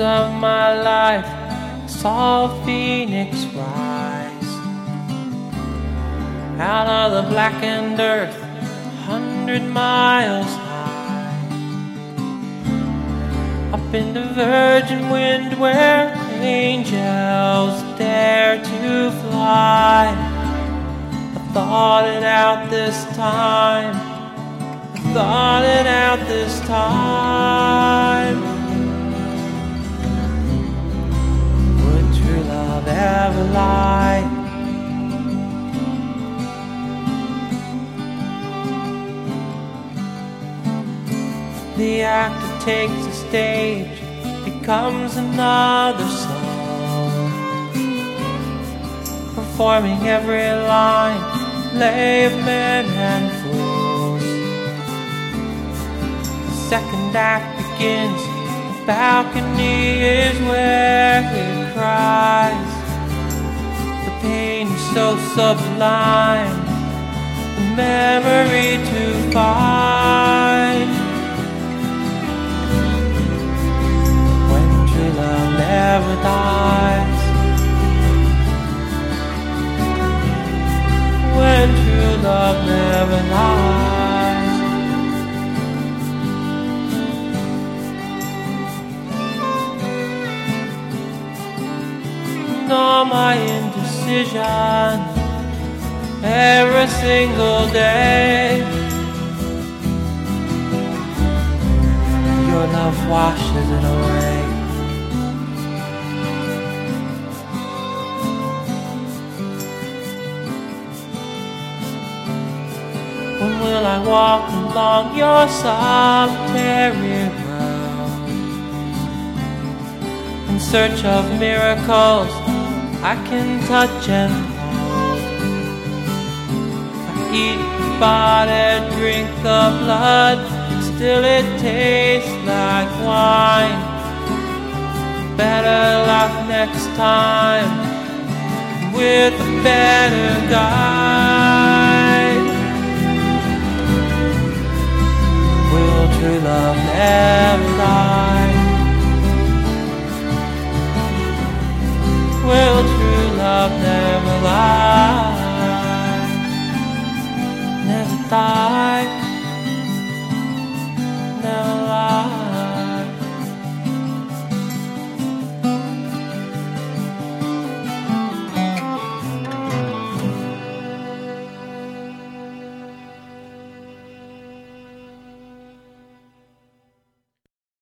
of my life, saw phoenix rise out of the blackened earth, hundred miles high, up in the virgin wind where angels dare to fly. I thought it out this time. I thought it out this time. The actor takes the stage, becomes another song, performing every line, lay of men and fools. The second act begins, the balcony is where he cries. The pain is so sublime, the memory to love never lies. And all my indecision every single day. Your love washes it away. Will I walk along your solitary road in search of miracles I can touch and hold? I eat the body, drink the blood, but still it tastes like wine. Better luck next time with a better guide. falar.